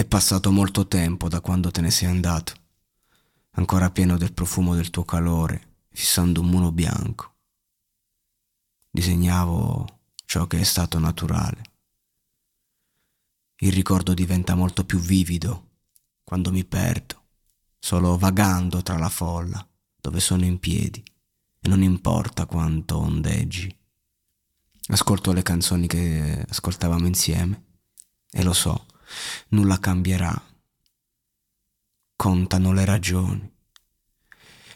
È passato molto tempo da quando te ne sei andato, ancora pieno del profumo del tuo calore, fissando un muro bianco. Disegnavo ciò che è stato naturale. Il ricordo diventa molto più vivido quando mi perdo, solo vagando tra la folla, dove sono in piedi, e non importa quanto ondeggi. Ascolto le canzoni che ascoltavamo insieme e lo so, nulla cambierà. Contano le ragioni.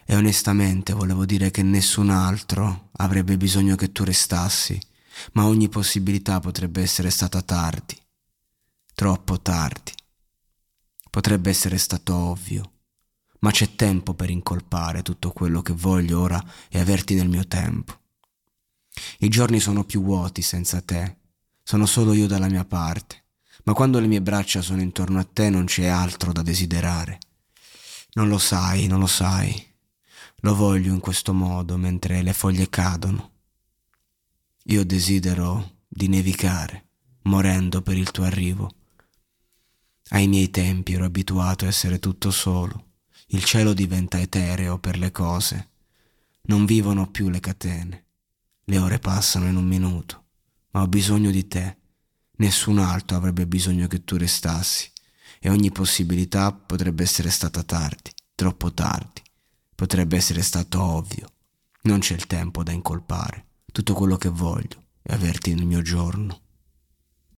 E onestamente volevo dire che nessun altro avrebbe bisogno che tu restassi, ma ogni possibilità potrebbe essere stata tardi, troppo tardi. Potrebbe essere stato ovvio, ma c'è tempo per incolpare tutto quello che voglio ora e averti nel mio tempo. I giorni sono più vuoti senza te, sono solo io dalla mia parte ma quando le mie braccia sono intorno a te non c'è altro da desiderare. Non lo sai, non lo sai. Lo voglio in questo modo mentre le foglie cadono. Io desidero di nevicare, morendo per il tuo arrivo. Ai miei tempi ero abituato a essere tutto solo. Il cielo diventa etereo per le cose. Non vivono più le catene. Le ore passano in un minuto, ma ho bisogno di te Nessun altro avrebbe bisogno che tu restassi e ogni possibilità potrebbe essere stata tardi, troppo tardi, potrebbe essere stato ovvio. Non c'è il tempo da incolpare. Tutto quello che voglio è averti nel mio giorno.